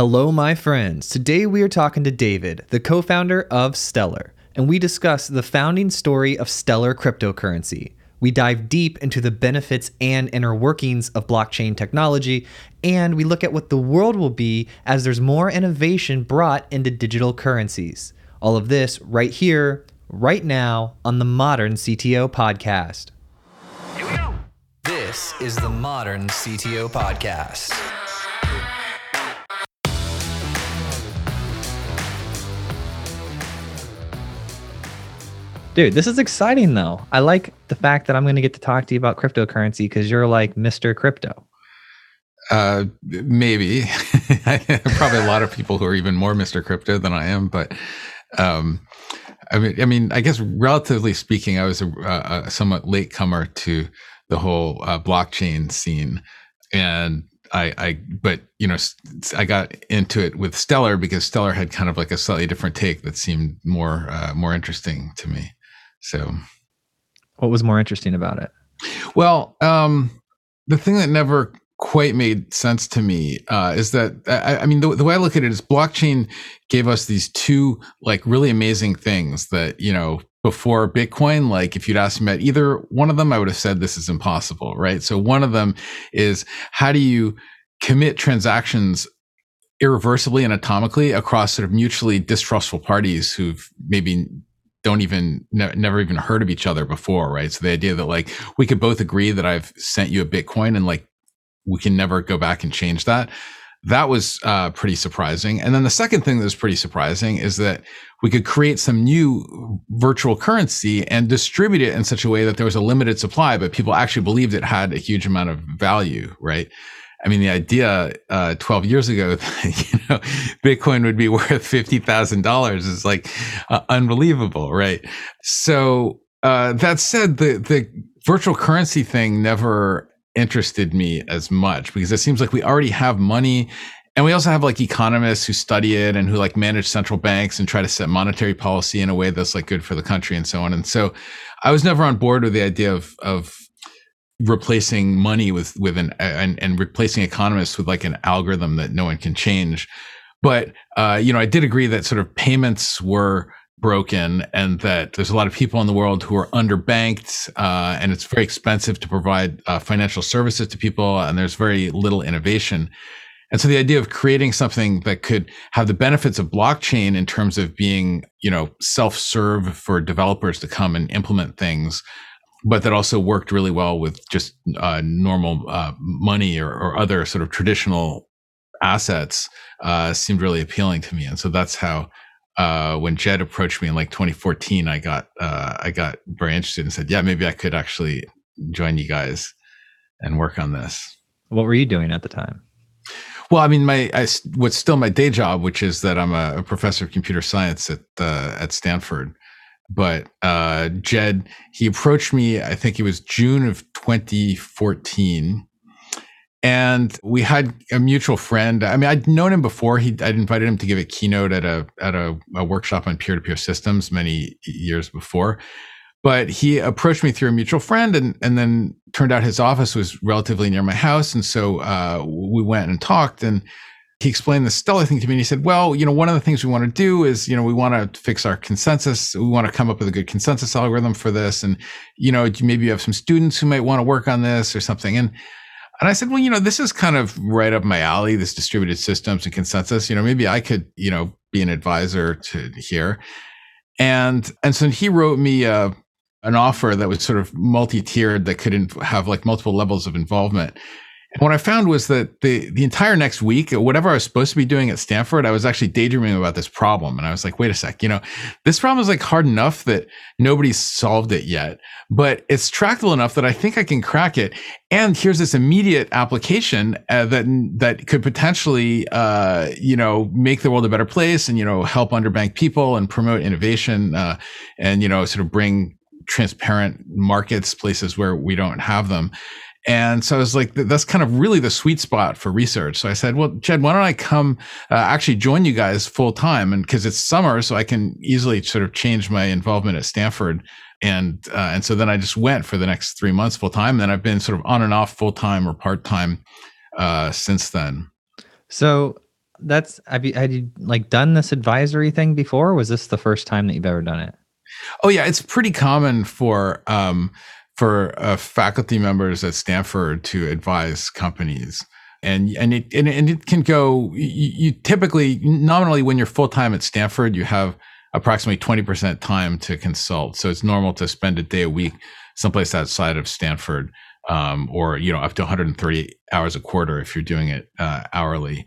Hello, my friends. Today we are talking to David, the co founder of Stellar, and we discuss the founding story of Stellar cryptocurrency. We dive deep into the benefits and inner workings of blockchain technology, and we look at what the world will be as there's more innovation brought into digital currencies. All of this right here, right now, on the Modern CTO Podcast. This is the Modern CTO Podcast. Dude, this is exciting though. I like the fact that I'm going to get to talk to you about cryptocurrency because you're like Mr. Crypto. Uh, maybe. Probably a lot of people who are even more Mr. Crypto than I am, but um, I mean, I mean, I guess relatively speaking, I was a, a somewhat late comer to the whole uh, blockchain scene, and I, I, but you know, I got into it with Stellar because Stellar had kind of like a slightly different take that seemed more, uh, more interesting to me. So, what was more interesting about it? Well, um, the thing that never quite made sense to me uh, is that I, I mean the, the, way I look at it is blockchain gave us these two like really amazing things that you know before Bitcoin like if you'd asked me about either one of them I would have said this is impossible right so one of them is how do you commit transactions irreversibly and atomically across sort of mutually distrustful parties who've maybe don't even ne- never even heard of each other before right? So the idea that like we could both agree that i've sent you a bitcoin and like we can never go back and change that that was uh, pretty surprising. And then the second thing that was pretty surprising is that we could create some new virtual currency and distribute it in such a way that there was a limited supply but people actually believed it had a huge amount of value right I mean, the idea uh, 12 years ago, that, you know, Bitcoin would be worth $50,000 is like uh, unbelievable, right? So uh, that said, the, the virtual currency thing never interested me as much because it seems like we already have money and we also have like economists who study it and who like manage central banks and try to set monetary policy in a way that's like good for the country and so on. And so I was never on board with the idea of, of replacing money with with an and, and replacing economists with like an algorithm that no one can change. But uh, you know, I did agree that sort of payments were broken and that there's a lot of people in the world who are underbanked uh, and it's very expensive to provide uh, financial services to people and there's very little innovation and so the idea of creating something that could have the benefits of blockchain in terms of being you know self-serve for developers to come and implement things but that also worked really well with just uh, normal uh, money or, or, other sort of traditional assets uh, seemed really appealing to me. And so that's how uh, when Jed approached me in like 2014, I got uh, I got very interested and said, yeah, maybe I could actually join you guys and work on this. What were you doing at the time? Well, I mean, my I, what's still my day job, which is that I'm a, a professor of computer science at uh, at Stanford but uh, Jed, he approached me, I think it was June of 2014. And we had a mutual friend. I mean, I'd known him before. He, I'd invited him to give a keynote at a at a, a workshop on peer to peer systems many years before. But he approached me through a mutual friend, and and then turned out his office was relatively near my house, and so uh, we went and talked. And he explained the Stellar thing to me and he said, well, you know, one of the things we want to do is, you know, we want to fix our consensus. We want to come up with a good consensus algorithm for this. And, you know, maybe you have some students who might want to work on this or something. And, and I said, well, you know, this is kind of right up my alley, this distributed systems and consensus. You know, maybe I could, you know, be an advisor to here. And, and so he wrote me uh, an offer that was sort of multi-tiered that couldn't have like multiple levels of involvement. And what I found was that the the entire next week, whatever I was supposed to be doing at Stanford, I was actually daydreaming about this problem. And I was like, wait a sec, you know, this problem is like hard enough that nobody's solved it yet, but it's tractable enough that I think I can crack it. And here's this immediate application uh, that that could potentially, uh, you know, make the world a better place and you know help underbanked people and promote innovation uh, and you know sort of bring transparent markets places where we don't have them. And so I was like, that's kind of really the sweet spot for research. So I said, well, Jed, why don't I come uh, actually join you guys full time? And because it's summer, so I can easily sort of change my involvement at Stanford. And uh, and so then I just went for the next three months full time. And then I've been sort of on and off full time or part time uh, since then. So that's have you had you like done this advisory thing before? was this the first time that you've ever done it? Oh yeah, it's pretty common for um, for uh, faculty members at Stanford to advise companies. And and it and, and it can go. You, you typically nominally when you're full time at Stanford, you have approximately twenty percent time to consult. So it's normal to spend a day a week someplace outside of Stanford, um, or you know up to 130 hours a quarter if you're doing it uh, hourly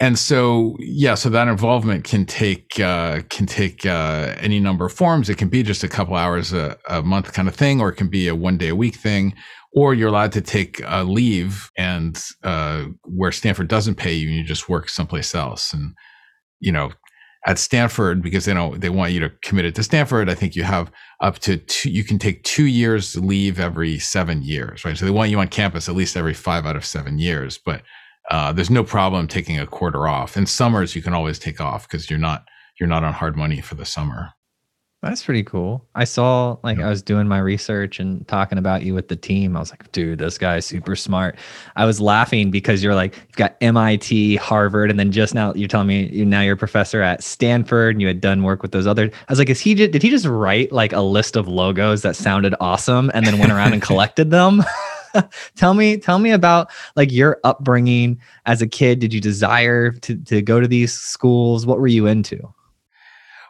and so yeah so that involvement can take uh, can take uh, any number of forms. It can be just a couple hours a, a, month kind of thing or it can be a one day a week thing or you're allowed to take a leave and uh, where stanford doesn't pay you and you just work someplace else. And you know at stanford because they don't they want you to commit it to stanford i think you have up to two you can take two years leave every seven years right? So they want you on campus at least every five out of seven years. But uh, there's no problem taking a quarter off. In summers, you can always take off because you're not you're not on hard money for the summer. That's pretty cool. I saw like I was doing my research and talking about you with the team. I was like, dude, this guy's super smart. I was laughing because you're like, you've got MIT, Harvard, and then just now you're telling me you now you're a professor at Stanford and you had done work with those other. I was like, is he did he just write like a list of logos that sounded awesome and then went around and collected them? tell me tell me about like your upbringing as a kid. Did you desire to, to go to these schools? What were you into?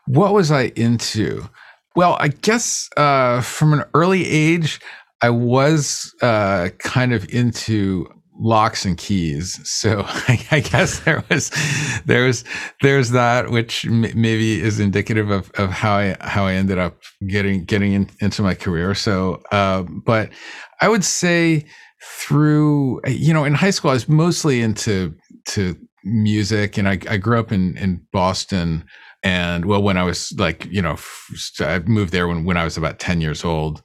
What was i into? Well i guess uh, from an early age i was uh, kind of into locks and keys. So I, guess there was, there was, there's that, which m- maybe is indicative of, of how I, how I ended up getting, getting in, into my career. So, uh, but I would say through, you know, in high school, I was mostly into, to music and I, I grew up in, in Boston and well, when I was like, you know, I moved there when, when I was about 10 years old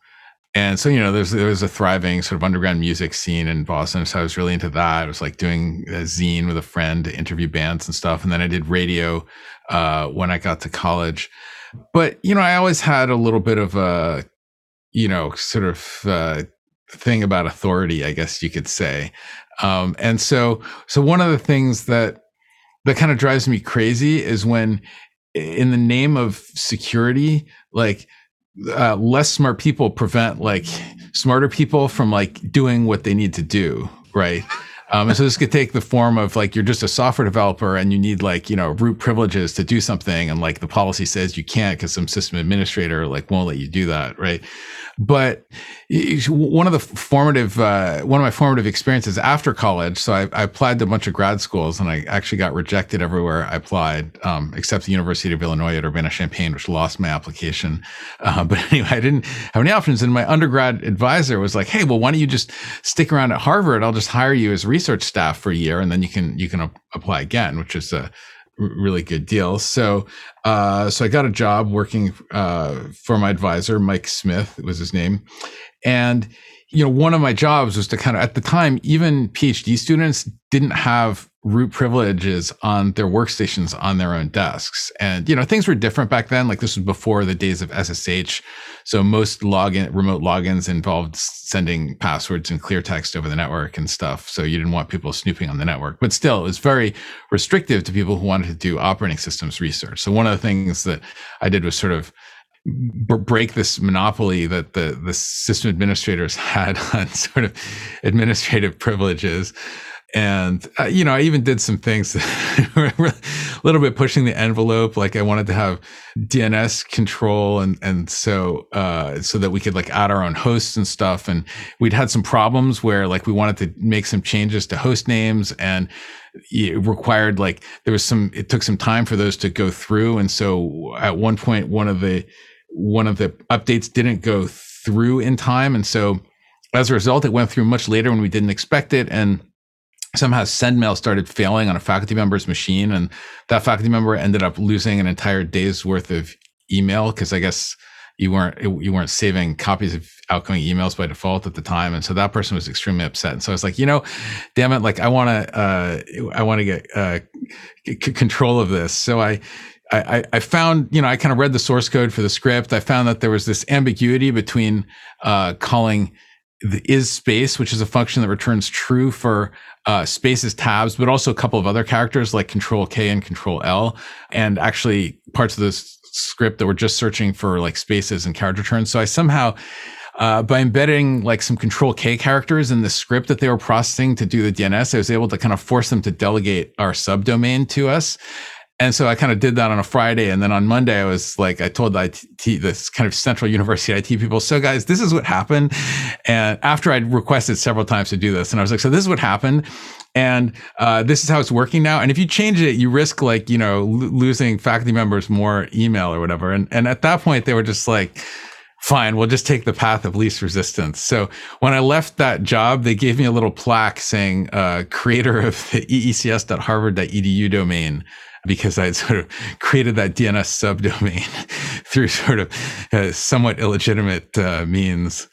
and so you know there's there was a thriving sort of underground music scene in Boston, so I was really into that. I was like doing a zine with a friend to interview bands and stuff, and then I did radio uh, when I got to college. But you know, I always had a little bit of a you know sort of uh, thing about authority, I guess you could say. Um, and so so one of the things that that kind of drives me crazy is when in the name of security, like uh, less smart people prevent like smarter people from like doing what they need to do, right? Um, and so this could take the form of like you're just a software developer and you need like you know root privileges to do something, and like the policy says you can't because some system administrator like won't let you do that, right? But one of the formative, uh, one of my formative experiences after college. So I, I, applied to a bunch of grad schools, and I actually got rejected everywhere I applied, um, except the University of Illinois at Urbana-Champaign, which lost my application. Uh, but anyway, I didn't have any options. And my undergrad advisor was like, "Hey, well, why don't you just stick around at Harvard? I'll just hire you as research staff for a year, and then you can you can apply again," which is a really good deal. So, uh, so I got a job working uh, for my advisor, Mike Smith was his name, and you know, one of my jobs was to kind of at the time, even PhD students didn't have root privileges on their workstations on their own desks. And, you know, things were different back then. Like this was before the days of SSH. So most login, remote logins involved sending passwords and clear text over the network and stuff. So you didn't want people snooping on the network, but still it was very restrictive to people who wanted to do operating systems research. So one of the things that I did was sort of break this monopoly that the the system administrators had on sort of administrative privileges and uh, you know i even did some things a little bit pushing the envelope like i wanted to have dns control and and so uh so that we could like add our own hosts and stuff. And we'd had some problems where like we wanted to make some changes to host names and it required like there was some it took some time for those to go through. And so at one point one of the one of the updates didn't go through in time. And so as a result it went through much later when we didn't expect it. And somehow sendmail started failing on a faculty member's machine and that faculty member ended up losing an entire day's worth of email because i guess you weren't you weren't saving copies of outgoing emails by default at the time and so that person was extremely upset and so i was like you know damn it like i want to uh, i want to get uh, c- control of this so i I, I found, you know, I kind of read the source code for the script. I found that there was this ambiguity between uh, calling the isspace, which is a function that returns true for uh, spaces tabs, but also a couple of other characters like Control K and Control L, and actually parts of this script that were just searching for like spaces and character returns. So I somehow uh, by embedding like some control K characters in the script that they were processing to do the DNS, I was able to kind of force them to delegate our subdomain to us. And so I kind of did that on a Friday. And then on Monday, I was like, I told the IT, this kind of central university IT people, so guys, this is what happened. And after I'd requested several times to do this, and I was like, so this is what happened. And uh, this is how it's working now. And if you change it, you risk like, you know, l- losing faculty members more email or whatever. And, and at that point, they were just like, fine, we'll just take the path of least resistance. So when I left that job, they gave me a little plaque saying, uh, creator of the eecs.harvard.edu domain, because I had sort of created that DNS subdomain through sort of uh, somewhat illegitimate uh, means.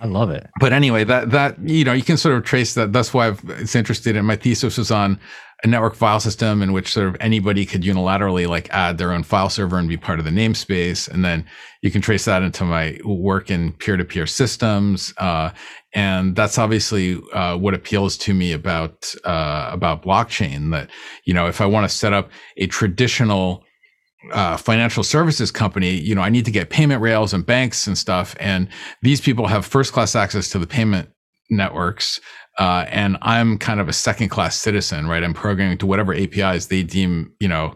I love it. But anyway, that that you know you can sort of trace that. That's why I've, it's interested in my thesis was on a network file system in which sort of anybody could unilaterally like add their own file server and be part of the namespace, and then you can trace that into my work in peer-to-peer systems. Uh, and that's obviously uh, what appeals to me about uh, about blockchain. That you know, if I want to set up a traditional uh, financial services company, you know, I need to get payment rails and banks and stuff. And these people have first class access to the payment networks. Uh, and I'm kind of a second class citizen, right? I'm programming to whatever APIs they deem, you know,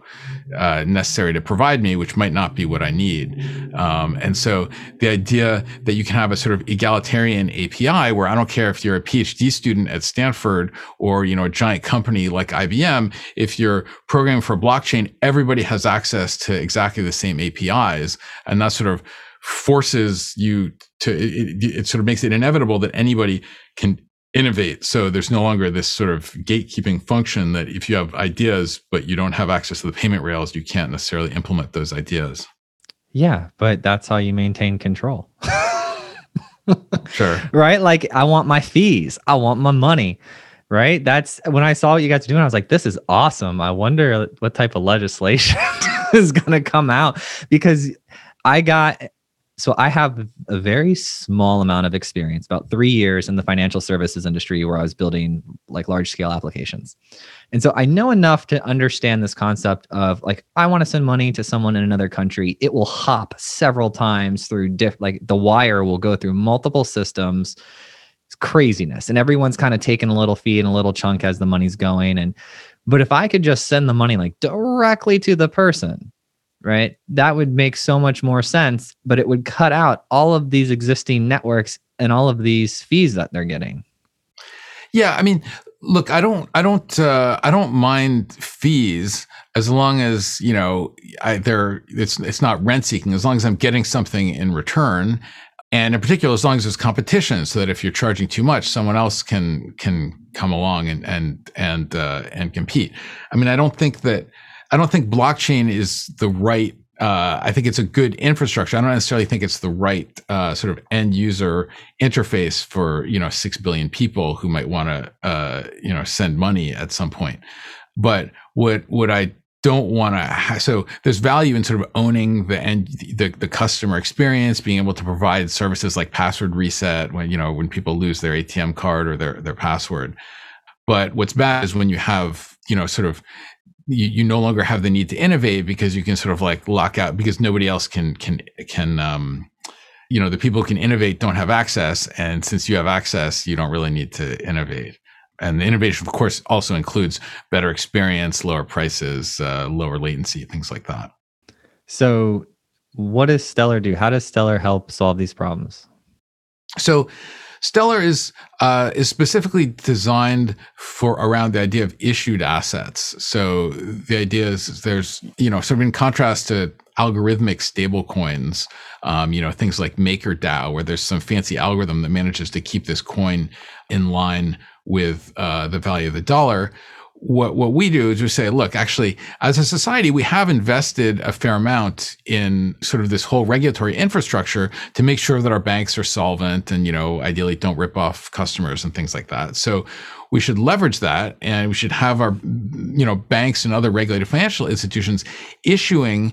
uh, necessary to provide me, which might not be what I need. Um, and so the idea that you can have a sort of egalitarian API where I don't care if you're a PhD student at Stanford or, you know, a giant company like IBM, if you're programming for blockchain, everybody has access to exactly the same APIs. And that sort of forces you to, it, it sort of makes it inevitable that anybody can innovate. So there's no longer this sort of gatekeeping function that if you have ideas, but you don't have access to the payment rails, you can't necessarily implement those ideas. Yeah, but that's how you maintain control. sure. Right? Like I want my fees. I want my money. Right? That's when I saw what you guys are doing, I was like, this is awesome. I wonder what type of legislation is gonna come out because I got so I have a very small amount of experience, about three years in the financial services industry where I was building like large scale applications. And so I know enough to understand this concept of like, I want to send money to someone in another country. It will hop several times through diff, like the wire will go through multiple systems. It's craziness. And everyone's kind of taking a little fee and a little chunk as the money's going. And, but if I could just send the money like directly to the person, right? That would make so much more sense, but it would cut out all of these existing networks and all of these fees that they're getting. Yeah, I mean, look, I don't, I don't, uh, I don't mind fees as long as you know I, they're it's it's not rent seeking. As long as I'm getting something in return, and in particular, as long as there's competition, so that if you're charging too much, someone else can can come along and and and uh, and compete. I mean, I don't think that I don't think blockchain is the right. Uh, I think it's a good infrastructure. I don't necessarily think it's the right uh, sort of end user interface for you know six billion people who might want to uh, you know send money at some point. But what what I don't want to ha- so there's value in sort of owning the end the, the customer experience being able to provide services like password reset when you know when people lose their atm card or their their password but what's bad is when you have you know sort of you, you no longer have the need to innovate because you can sort of like lock out because nobody else can can can um you know the people who can innovate don't have access and since you have access you don't really need to innovate. And the innovation of course also includes better experience lower prices uh, lower latency things like that. So what does stellar do? How does stellar help solve these problems? So Stellar is uh, is specifically designed for around the idea of issued assets. So the idea is there's you know sort of in contrast to algorithmic stable coins, um, you know things like MakerDAO, where there's some fancy algorithm that manages to keep this coin in line with uh, the value of the dollar what what we do is we say, look, actually, as a society, we have invested a fair amount in sort of this whole regulatory infrastructure to make sure that our banks are solvent and you know ideally don't rip off customers and things like that. So we should leverage that, and we should have our you know banks and other regulated financial institutions issuing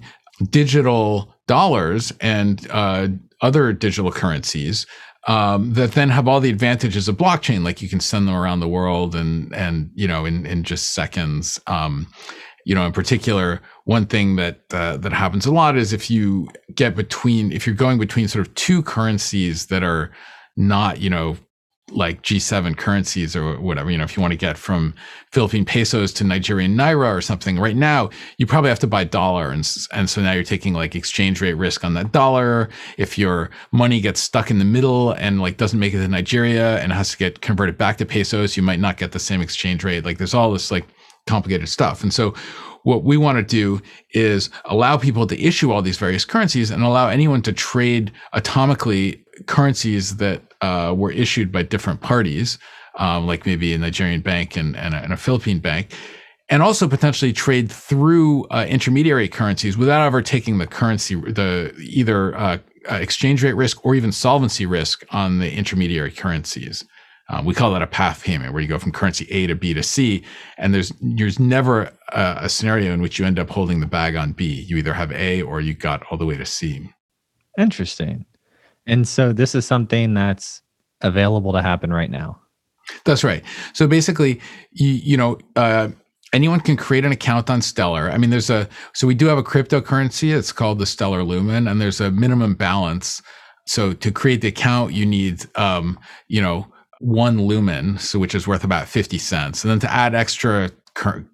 digital dollars and uh, other digital currencies um, that then have all the advantages of blockchain, like you can send them around the world and and you know in in just seconds. Um, you know, in particular, one thing that uh, that happens a lot is if you get between if you're going between sort of two currencies that are not you know like G7 currencies or whatever, you know, if you want to get from Philippine pesos to Nigerian naira or something, right now you probably have to buy dollar. And, and so now you're taking like exchange rate risk on that dollar. If your money gets stuck in the middle and like doesn't make it to Nigeria and has to get converted back to pesos, you might not get the same exchange rate. Like there's all this like complicated stuff. And so what we want to do is allow people to issue all these various currencies and allow anyone to trade atomically currencies that uh, were issued by different parties, um, like maybe a Nigerian bank and, and, a, and, a, Philippine bank, and also potentially trade through uh, intermediary currencies without ever taking the currency, the either uh, uh exchange rate risk or even solvency risk on the intermediary currencies. Um, we call that a path payment, where you go from currency A to B to C, and there's there's never a, a scenario in which you end up holding the bag on B. You either have A or you got all the way to C. Interesting. And so this is something that's available to happen right now. That's right. So basically, you, you know, uh, anyone can create an account on Stellar. I mean, there's a so we do have a cryptocurrency. It's called the Stellar Lumen, and there's a minimum balance. So to create the account, you need, um, you know, one lumen, so which is worth about fifty cents, and then to add extra cur-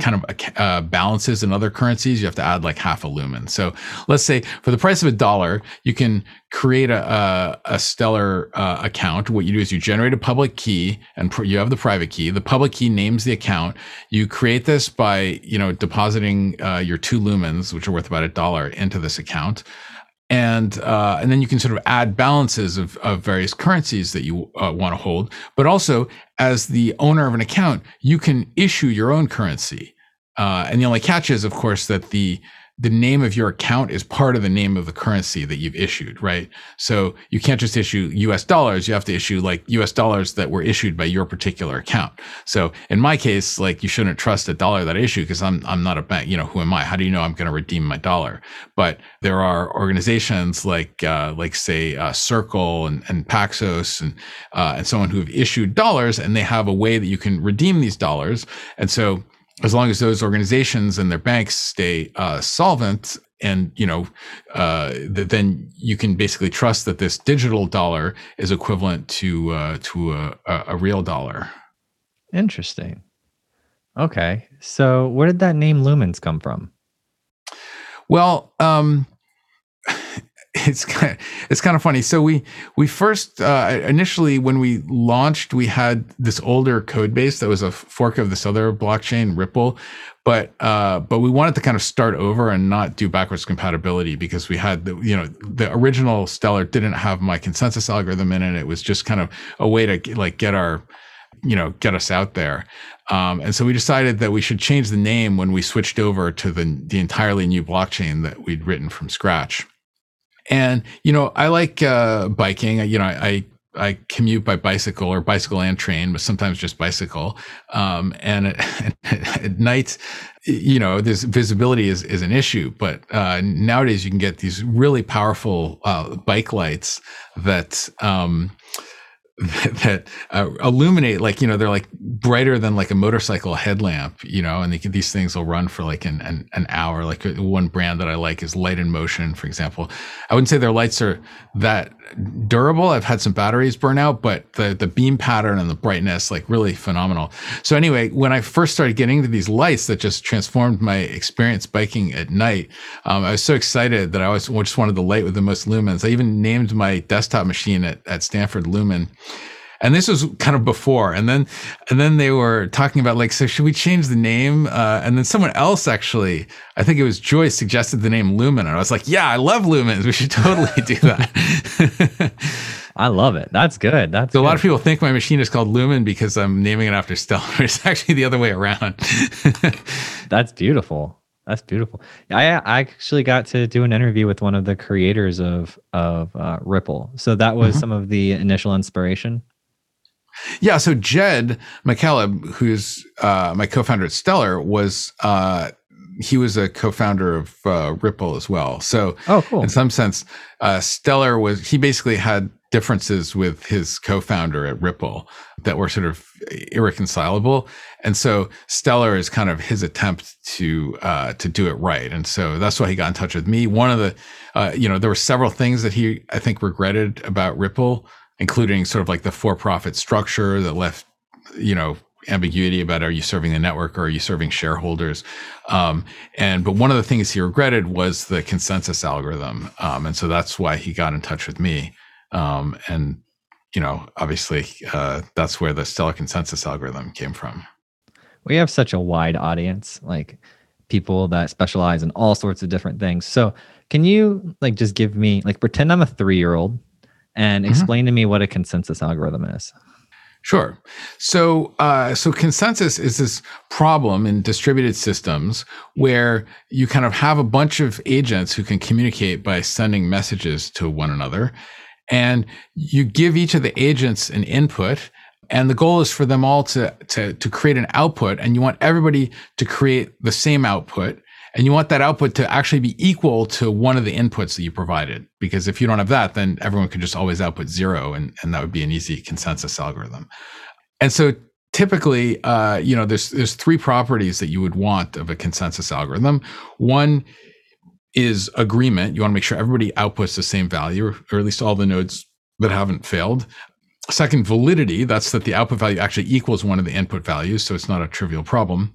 kind of uh, balances in other currencies, you have to add like half a lumen. So let's say for the price of a dollar, you can create a, a, a Stellar uh, account. What you do is you generate a public key and pr- you have the private key. The public key names the account. You create this by, you know, depositing uh, your two lumens, which are worth about a dollar into this account and uh, and then you can sort of add balances of, of various currencies that you uh, want to hold. But also, as the owner of an account, you can issue your own currency. Uh, and the only catch is, of course, that the the name of your account is part of the name of the currency that you've issued, right? So you can't just issue US dollars. You have to issue like US dollars that were issued by your particular account. So in my case, like you shouldn't trust a dollar that I issue because I'm, I'm not a bank. You know, who am I? How do you know I'm going to redeem my dollar? But there are organizations like, uh, like say, uh, Circle and, and Paxos and, uh, and someone who have issued dollars and they have a way that you can redeem these dollars. And so as long as those organizations and their banks stay uh, solvent and you know uh, th- then you can basically trust that this digital dollar is equivalent to uh, to a, a, real dollar. Interesting. Okay. So where did that name lumens come from? Well um, it's kind of, it's kind of funny. So we we first uh, initially when we launched, we had this older code base that was a fork of this other blockchain, Ripple, but uh, but we wanted to kind of start over and not do backwards compatibility because we had the you know the original Stellar didn't have my consensus algorithm in it. It was just kind of a way to like get our you know get us out there. Um, and so we decided that we should change the name when we switched over to the the entirely new blockchain that we'd written from scratch. And you know, I like uh, biking. You know, I I commute by bicycle or bicycle and train, but sometimes just bicycle. Um, and at, at, night, you know, this visibility is, is an issue. But uh, nowadays, you can get these really powerful uh, bike lights that um, that uh, illuminate like you know they're like brighter than like a motorcycle headlamp you know and they, these things will run for like an, an, an hour. Like uh, one brand that i like is Light and Motion for example. I wouldn't say their lights are that durable. I've had some batteries burn out but the the beam pattern and the brightness like really phenomenal. So anyway when i first started getting into these lights that just transformed my experience biking at night um, i was so excited that i always just wanted the light with the most lumens. I even named my desktop machine at, at stanford lumen and this was kind of before and then and then they were talking about like so should we change the name uh, and then someone else actually i think it was joyce suggested the name lumen and i was like yeah i love lumens we should totally do that I love it. That's good. That's so good. a lot of people think my machine is called Lumen because I'm naming it after Stellar. It's actually the other way around. That's beautiful. That's beautiful. I I actually got to do an interview with one of the creators of of uh, Ripple. So that was mm-hmm. some of the initial inspiration. Yeah. So Jed McCaleb, who's uh, my co-founder at Stellar, was uh, he was a co-founder of uh, Ripple as well. So, oh, cool. in some sense, uh, Stellar was he basically had differences with his co-founder at Ripple that were sort of irreconcilable. And so Stellar is kind of his attempt to uh, to do it right. And so that's why he got in touch with me. One of the, uh, you know, there were several things that he I think regretted about Ripple, including sort of like the for-profit structure that left, you know, ambiguity about are you serving the network or are you serving shareholders? Um, and but one of the things he regretted was the consensus algorithm. Um, and so that's why he got in touch with me. Um, and you know obviously uh, that's where the stellar consensus algorithm came from. We have such a wide audience like people that specialize in all sorts of different things. So can you like just give me like pretend i'm a three year old and mm-hmm. explain to me what a consensus algorithm is Sure. So, uh, so consensus is this problem in distributed systems where you kind of have a bunch of agents who can communicate by sending messages to one another, and you give each of the agents an input, and the goal is for them all to to to create an output, and you want everybody to create the same output, and you want that output to actually be equal to one of the inputs that you provided. Because if you don't have that, then everyone could just always output zero, and, and that would be an easy consensus algorithm. And so typically, uh, you know, there's there's three properties that you would want of a consensus algorithm. One is agreement. You want to make sure everybody outputs the same value, or at least all the nodes that haven't failed. Second, validity. That's that the output value actually equals one of the input values, so it's not a trivial problem.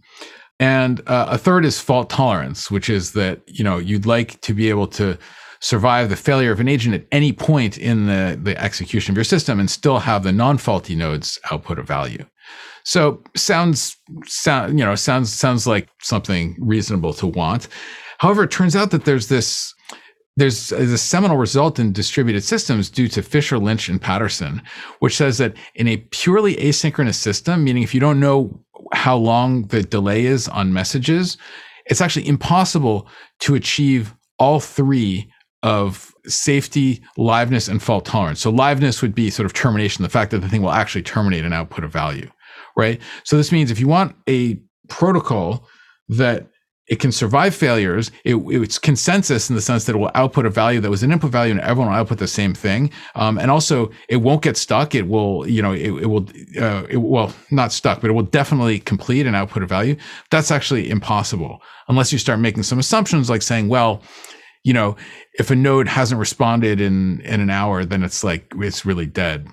And uh, a third is fault tolerance, which is that you know you'd like to be able to survive the failure of an agent at any point in the, the execution of your system and still have the non-faulty nodes output a value. So sounds sound you know sounds sounds like something reasonable to want. However, it turns out that there's this there's a seminal result in distributed systems due to Fischer, Lynch, and Paterson, which says that in a purely asynchronous system, meaning if you don't know how long the delay is on messages, it's actually impossible to achieve all three of safety, liveness, and fault tolerance. So liveness would be sort of termination, the fact that the thing will actually terminate an output of value, right? So this means if you want a protocol that it can survive failures. It, it's consensus in the sense that it will output a value that was an input value, and everyone will output the same thing. Um, and also, it won't get stuck. It will, you know, it, it will, uh, it, well, not stuck, but it will definitely complete and output a value. That's actually impossible unless you start making some assumptions, like saying, well, you know, if a node hasn't responded in in an hour, then it's like it's really dead.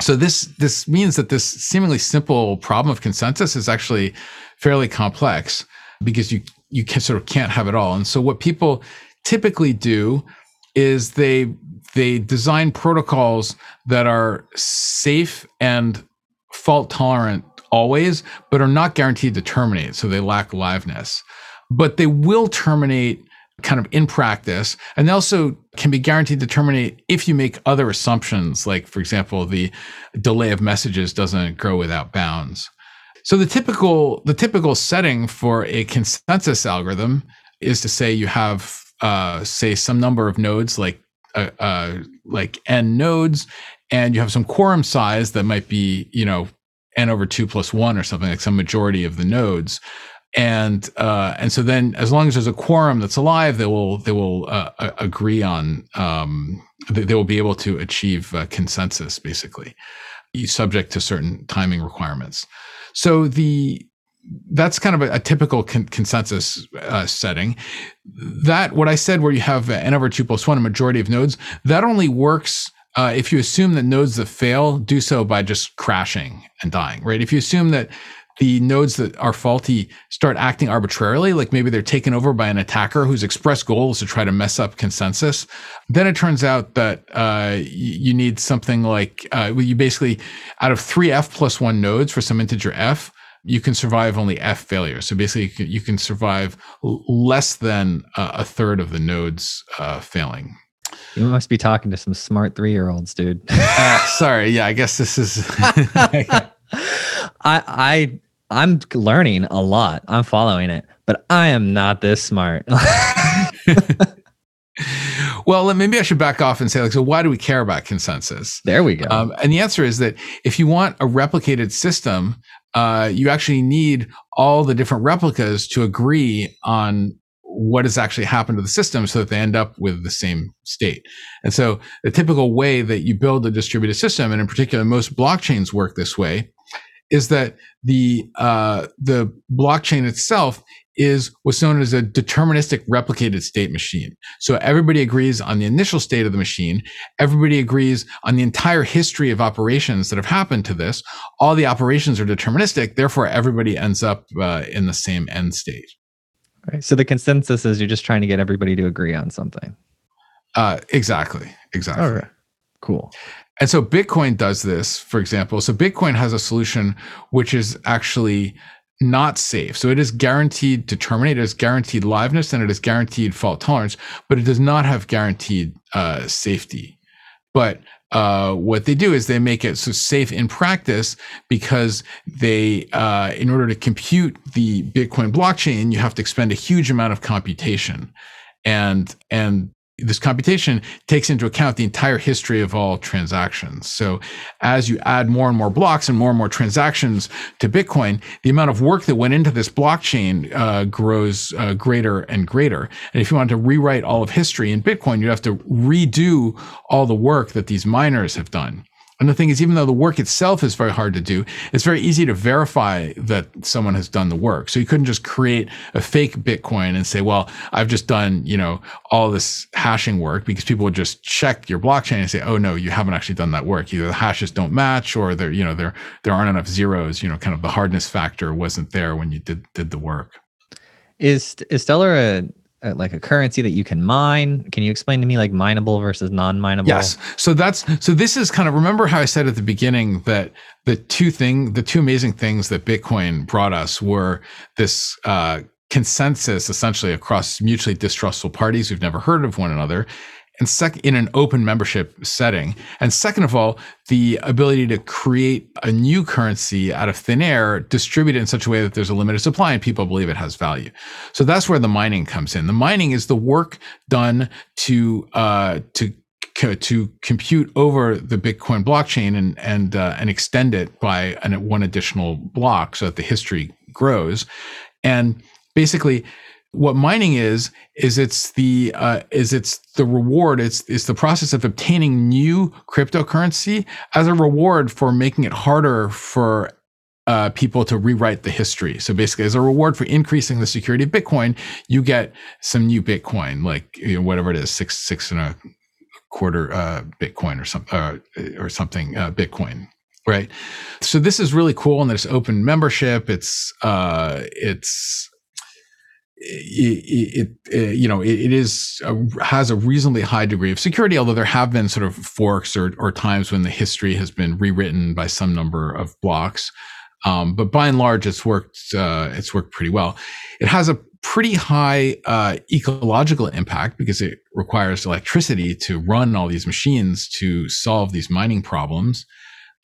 So this this means that this seemingly simple problem of consensus is actually fairly complex because you you can sort of can't have it all. And so what people typically do is they they design protocols that are safe and fault tolerant always, but are not guaranteed to terminate. So they lack liveness. But they will terminate kind of in practice. And they also can be guaranteed to terminate if you make other assumptions, like, for example, the delay of messages doesn't grow without bounds. So the typical the typical setting for a consensus algorithm is to say you have uh, say some number of nodes like uh, uh, like n nodes, and you have some quorum size that might be you know n over two plus one or something like some majority of the nodes. And uh, and so then, as long as there's a quorum that's alive, they will they will uh, agree on um, they, will be able to achieve uh, consensus basically, subject to certain timing requirements. So the that's kind of a, a typical con- consensus uh, setting. That what I said, where you have n over two plus one, a majority of nodes, that only works uh, if you assume that nodes that fail do so by just crashing and dying, right? If you assume that the nodes that are faulty start acting arbitrarily, like maybe they're taken over by an attacker whose express goal is to try to mess up consensus, then it turns out that uh, you need something like uh, you basically, out of three f plus one nodes for some integer f, you can survive only f failures. So basically, you can, you can survive less than a third of the nodes uh, failing. You must be talking to some smart three year olds, dude. uh, sorry. Yeah, I guess this is. I I I'm learning a lot. I'm following it, but I am not this smart. well, maybe I should back off and say, like, so why do we care about consensus? There we go. Um, and the answer is that if you want a replicated system, uh, you actually need all the different replicas to agree on what has actually happened to the system so that they end up with the same state. And so the typical way that you build a distributed system, and in particular, most blockchains work this way, is that the uh, the blockchain itself is what's known as a deterministic replicated state machine. So everybody agrees on the initial state of the machine. Everybody agrees on the entire history of operations that have happened to this. All the operations are deterministic. Therefore, everybody ends up uh, in the same end state. Right. So the consensus is you're just trying to get everybody to agree on something. Uh, exactly. Exactly. All right. Cool. And so Bitcoin does this, for example. So Bitcoin has a solution which is actually not safe. So it is guaranteed to terminate, it is guaranteed liveness, and it is guaranteed fault tolerance, but it does not have guaranteed uh, safety. But uh, what they do is they make it so safe in practice because they, uh, in order to compute the Bitcoin blockchain, you have to expend a huge amount of computation, and and this computation takes into account the entire history of all transactions. So as you add more and more blocks and more and more transactions to Bitcoin, the amount of work that went into this blockchain uh, grows uh, greater and greater. And if you wanted to rewrite all of history in Bitcoin, you'd have to redo all the work that these miners have done. And the thing is, even though the work itself is very hard to do, it's very easy to verify that someone has done the work. So you couldn't just create a fake Bitcoin and say, well, I've just done, you know, all this hashing work because people would just check your blockchain and say, oh no, you haven't actually done that work. Either the hashes don't match or there, you know, there, there aren't enough zeros, you know, kind of the hardness factor wasn't there when you did, did the work. Is, is Stellar a, like a currency that you can mine. Can you explain to me like mineable versus non-mineable? Yes. So that's so this is kind of remember how I said at the beginning that the two thing the two amazing things that Bitcoin brought us were this uh, consensus essentially across mutually distrustful parties who've never heard of one another and sec- in an open membership setting. And second of all, the ability to create a new currency out of thin air, distribute it in such a way that there's a limited supply and people believe it has value. So that's where the mining comes in. The mining is the work done to uh, to to compute over the Bitcoin blockchain and and uh, and extend it by an, one additional block so that the history grows. And basically, what mining is is it's the uh, is it's the reward it's it's the process of obtaining new cryptocurrency as a reward for making it harder for uh, people to rewrite the history. So basically, as a reward for increasing the security of Bitcoin, you get some new Bitcoin, like you know, whatever it is, six six and a quarter uh, Bitcoin or some uh, or something uh, Bitcoin, right? So this is really cool, and there's open membership. It's uh, it's it, it, you know it, it is a, has a reasonably high degree of security although there have been sort of forks or, or times when the history has been rewritten by some number of blocks. Um, but by and large it's worked uh, it's worked pretty well. It has a pretty high uh, ecological impact because it requires electricity to run all these machines to solve these mining problems.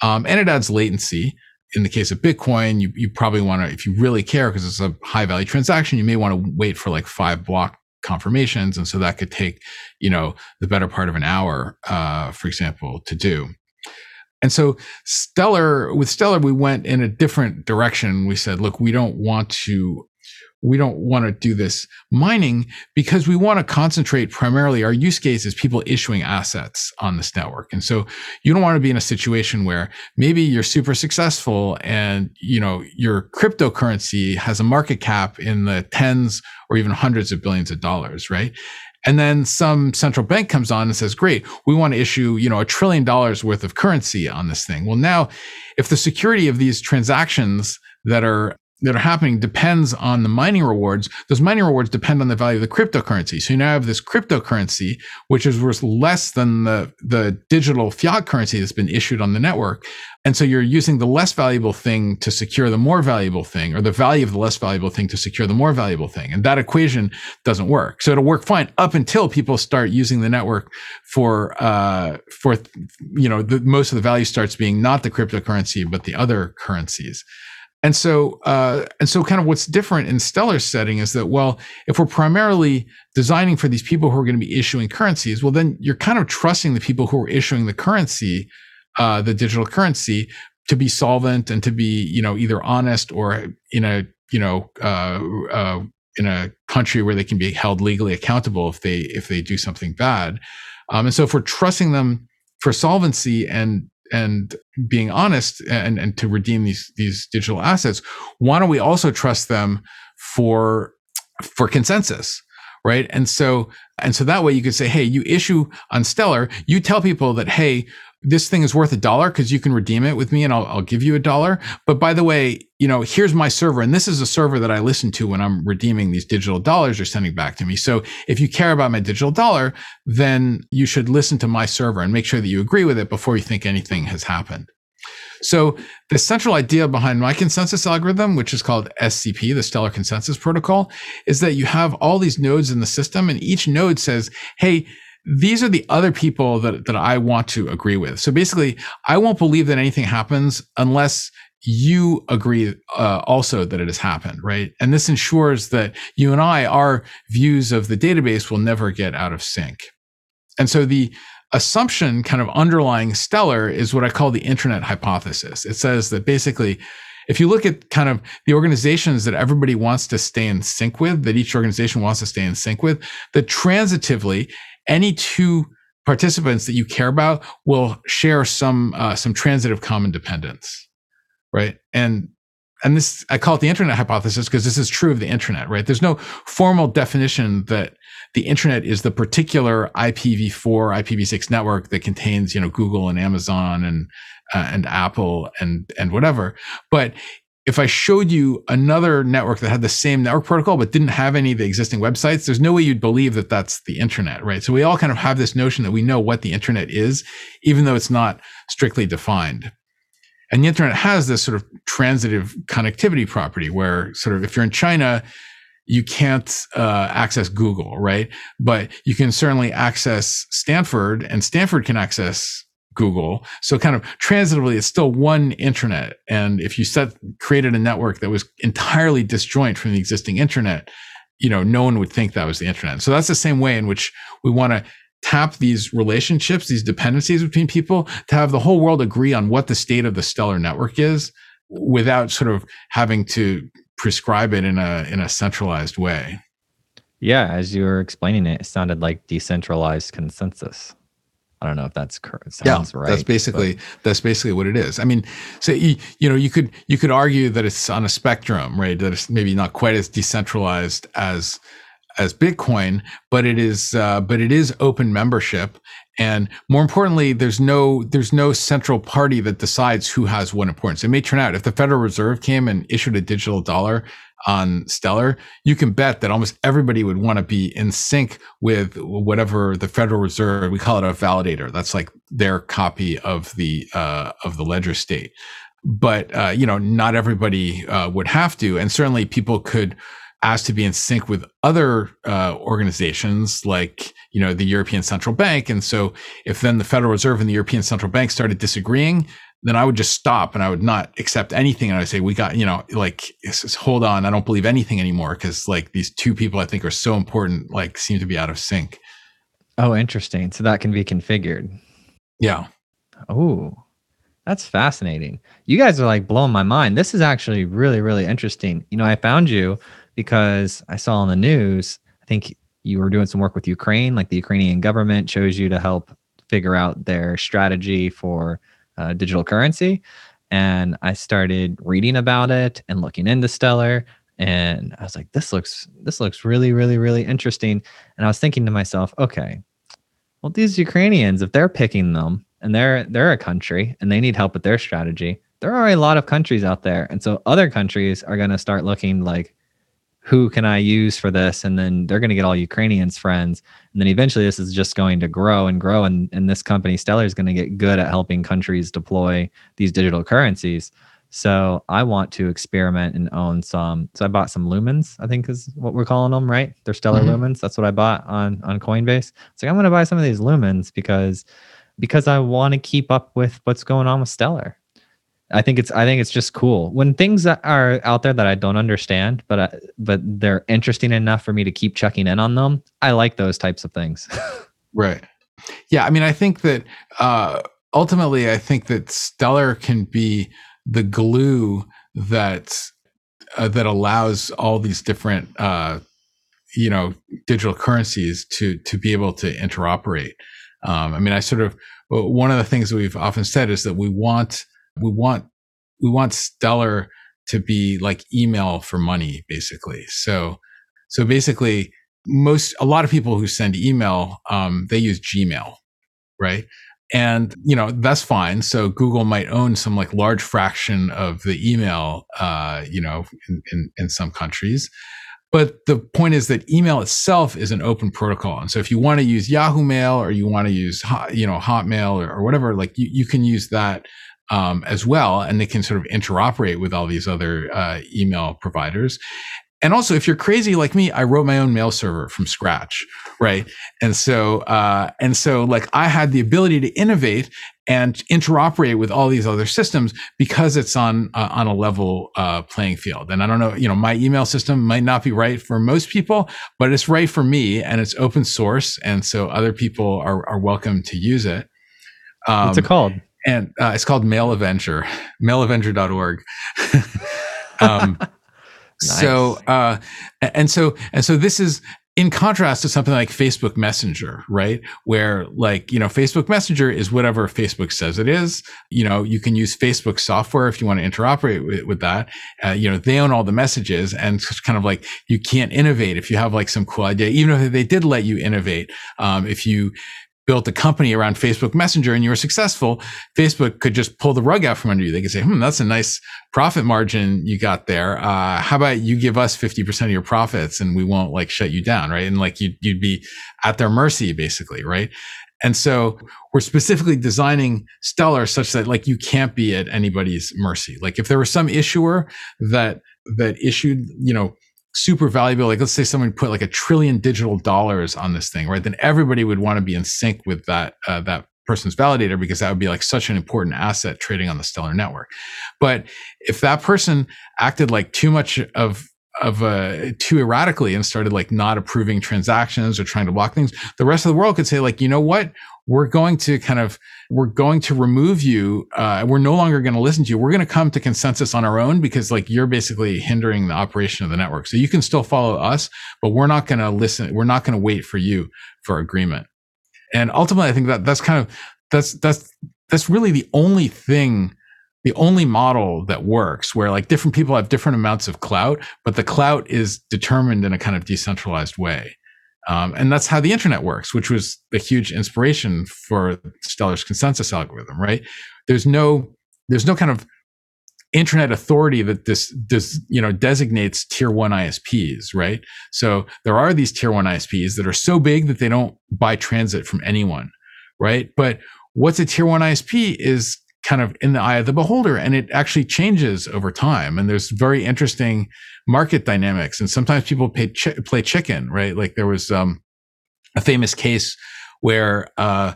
Um, and it adds latency in the case of Bitcoin, you, you probably want to, if you really care, because it's a high value transaction, you may want to wait for like five block confirmations. And so that could take, you know, the better part of an hour, uh, for example, to do. And so Stellar, with Stellar, we went in a different direction. We said, look, we don't want to we don't want to do this mining because we want to concentrate primarily our use case is people issuing assets on this network. And so you don't want to be in a situation where maybe you're super successful and you know your cryptocurrency has a market cap in the tens or even hundreds of billions of dollars, right? And then some central bank comes on and says, great, we want to issue, you know, a trillion dollars worth of currency on this thing. Well, now if the security of these transactions that are that are happening depends on the mining rewards. Those mining rewards depend on the value of the cryptocurrency. So you now have this cryptocurrency, which is worth less than the, the digital fiat currency that's been issued on the network. And so you're using the less valuable thing to secure the more valuable thing, or the value of the less valuable thing to secure the more valuable thing. And that equation doesn't work. So it'll work fine up until people start using the network for, uh, for, you know, the, most of the value starts being not the cryptocurrency, but the other currencies. And so, uh, and so, kind of what's different in Stellar's setting is that, well, if we're primarily designing for these people who are going to be issuing currencies, well, then you're kind of trusting the people who are issuing the currency, uh, the digital currency, to be solvent and to be, you know, either honest or in a, you know, uh, uh in a country where they can be held legally accountable if they if they do something bad. Um, and so if we're trusting them for solvency and and being honest and, and to redeem these these digital assets, why don't we also trust them for for consensus? Right. And so and so that way you could say, hey, you issue on Stellar, you tell people that, hey, this thing is worth a dollar because you can redeem it with me and I'll, I'll give you a dollar. But by the way, you know, here's my server. And this is a server that I listen to when I'm redeeming these digital dollars you're sending back to me. So if you care about my digital dollar, then you should listen to my server and make sure that you agree with it before you think anything has happened. So the central idea behind my consensus algorithm, which is called SCP, the Stellar Consensus Protocol, is that you have all these nodes in the system and each node says, Hey, these are the other people that, that I want to agree with. So basically, I won't believe that anything happens unless you agree uh, also that it has happened, right? And this ensures that you and I, our views of the database will never get out of sync. And so the assumption kind of underlying Stellar is what I call the internet hypothesis. It says that basically, if you look at kind of the organizations that everybody wants to stay in sync with, that each organization wants to stay in sync with, that transitively any two participants that you care about will share some uh, some transitive common dependence, right? And and this I call it the internet hypothesis because this is true of the internet, right? There's no formal definition that the internet is the particular IPv4, IPv6 network that contains, you know, Google and Amazon and uh, and Apple and and whatever. But if I showed you another network that had the same network protocol but didn't have any of the existing websites, there's no way you'd believe that that's the internet, right? So we all kind of have this notion that we know what the internet is, even though it's not strictly defined. And the internet has this sort of transitive connectivity property where sort of if you're in China, you can't uh, access Google, right? But you can certainly access Stanford and Stanford can access Google. So kind of transitively, it's still one internet. And if you set created a network that was entirely disjoint from the existing internet, you know, no one would think that was the internet. So that's the same way in which we want to tap these relationships, these dependencies between people to have the whole world agree on what the state of the stellar network is without sort of having to prescribe it in a in a centralized way. Yeah, as you were explaining it, it sounded like decentralized consensus. I don't know if that's correct. Sounds yeah, right. That's basically but. that's basically what it is. I mean, so you, you know you could you could argue that it's on a spectrum, right? That it's maybe not quite as decentralized as as Bitcoin, but it is uh, but it is open membership, and more importantly, there's no there's no central party that decides who has what importance. It may turn out if the Federal Reserve came and issued a digital dollar on Stellar, you can bet that almost everybody would want to be in sync with whatever the Federal Reserve. We call it a validator. That's like their copy of the uh, of the ledger state. But uh, you know, not everybody uh, would have to, and certainly people could ask to be in sync with other uh, organizations like you know the European Central Bank. And so, if then the Federal Reserve and the European Central Bank started disagreeing, then I would just stop and I would not accept anything. And I would say, we got, you know, like, hold on, I don't believe anything anymore because like these two people I think are so important, like seem to be out of sync. Oh, interesting. So that can be configured. Yeah. Oh, that's fascinating. You guys are like blowing my mind. This is actually really, really interesting. You know, I found you because I saw on the news, I think you were doing some work with Ukraine, like the Ukrainian government chose you to help figure out their strategy for uh, digital currency. And I started reading about it and looking into Stellar. And I was like, this looks this looks really, really, really interesting. And I was thinking to myself, okay, well, these Ukrainians, if they're picking them and they're they're a country and they need help with their strategy, there are a lot of countries out there. And so other countries are going to start looking like, who can I use for this? And then they're going to get all Ukrainians friends. And then eventually this is just going to grow and grow. And, and this company, Stellar, is going to get good at helping countries deploy these digital currencies. So I want to experiment and own some. So I bought some lumens, I think is what we're calling them, right? They're stellar mm-hmm. lumens. That's what I bought on on Coinbase. It's like I'm going to buy some of these lumens because because I want to keep up with what's going on with Stellar. I think it's I think it's just cool when things are out there that I don't understand, but I, but they're interesting enough for me to keep checking in on them. I like those types of things. right. Yeah. I mean, I think that uh, ultimately, I think that Stellar can be the glue that uh, that allows all these different uh, you know digital currencies to to be able to interoperate. Um, I mean, I sort of one of the things that we've often said is that we want we want we want Stellar to be like email for money, basically. So so basically, most a lot of people who send email um, they use Gmail, right? and you know that's fine so google might own some like large fraction of the email uh, you know in, in, in, some countries but the point is that email itself is an open protocol and so if you want to use yahoo mail or you want to use you know hotmail or, or whatever like you, you can use that um, as well and they can sort of interoperate with all these other uh, email providers. And also if you're crazy like me i wrote my own mail server from scratch right? And so uh, and so like i had the ability to innovate and interoperate with all these other systems because it's on uh, on a level uh, playing field. And i don't know you know my email system might not be right for most people but it's right for me and it's open source and so other people are, are welcome to use it. Um, what's it called and uh, it's called mail avenger mailavenger.org um, Nice. So, uh, and so, and so this is in contrast to something like Facebook Messenger, right? Where like, you know, Facebook Messenger is whatever Facebook says it is. You know, you can use Facebook software if you want to interoperate with, with that. Uh, you know, they own all the messages and it's kind of like you can't innovate if you have like some cool idea, even if they did let you innovate. Um, if you, built a company around Facebook Messenger and you were successful, Facebook could just pull the rug out from under you. They could say, hmm, that's a nice profit margin you got there. Uh, how about you give us 50% of your profits and we won't like shut you down, right? And like you'd, you'd be at their mercy basically, right? And so we're specifically designing Stellar such that like you can't be at anybody's mercy. Like if there was some issuer that that issued, you know, super valuable. Like let's say someone put like a trillion digital dollars on this thing right? Then everybody would want to be in sync with that uh, that person's validator because that would be like such an important asset trading on the stellar network. But if that person acted like too much of of uh, too erratically and started like not approving transactions or trying to block things the rest of the world could say like you know what? We're going to kind of we're going to remove you uh, we're no longer going to listen to you. We're going to come to consensus on our own because like you're basically hindering the operation of the network. So you can still follow us but we're not going to listen we're not going to wait for you for agreement. And ultimately i think that that's kind of that's that's that's really the only thing the only model that works where like different people have different amounts of clout but the clout is determined in a kind of decentralized way um, and that's how the internet works, which was the huge inspiration for Stellar's consensus algorithm, right? There's no, there's no kind of internet authority that this, this, you know, designates tier one ISPs, right? So there are these tier one ISPs that are so big that they don't buy transit from anyone, right? But what's a tier one ISP is kind of in the eye of the beholder and it actually changes over time and there's very interesting market dynamics and sometimes people pay play chicken right like there was um, a famous case where uh,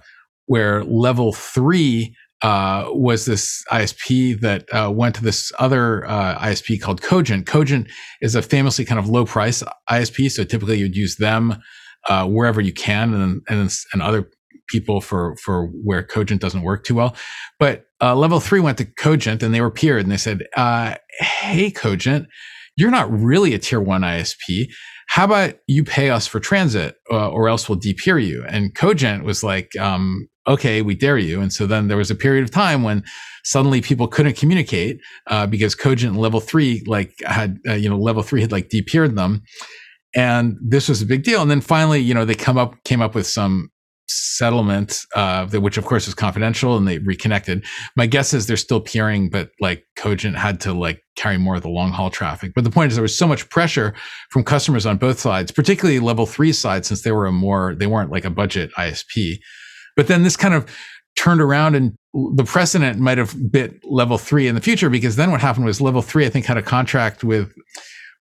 where level 3 uh, was this ISP that uh, went to this other uh, ISP called Cogent. Cogent is a famously kind of low price ISP, so typically you'd use them uh, wherever you can, and and and other people for for where Cogent doesn't work too well. But uh, level three went to Cogent and they were peered and they said, uh, "Hey, Cogent, you're not really a tier one ISP. How about you pay us for transit, uh, or else we'll depeer you?" And Cogent was like, um, "Okay, we dare you." And so then there was a period of time when suddenly people couldn't communicate uh, because Cogent level three like had uh, you know level three had like depeered them and this was a big deal and then finally you know they come up came up with some settlement, uh, which of course is confidential, and they reconnected. My guess is they're still peering, but like Cogent had to like carry more of the long haul traffic. But the point is, there was so much pressure from customers on both sides, particularly level three side, since they were a more they weren't like a budget ISP. But then this kind of turned around and the precedent might have bit level three in the future because then what happened was level three, I think, had a contract with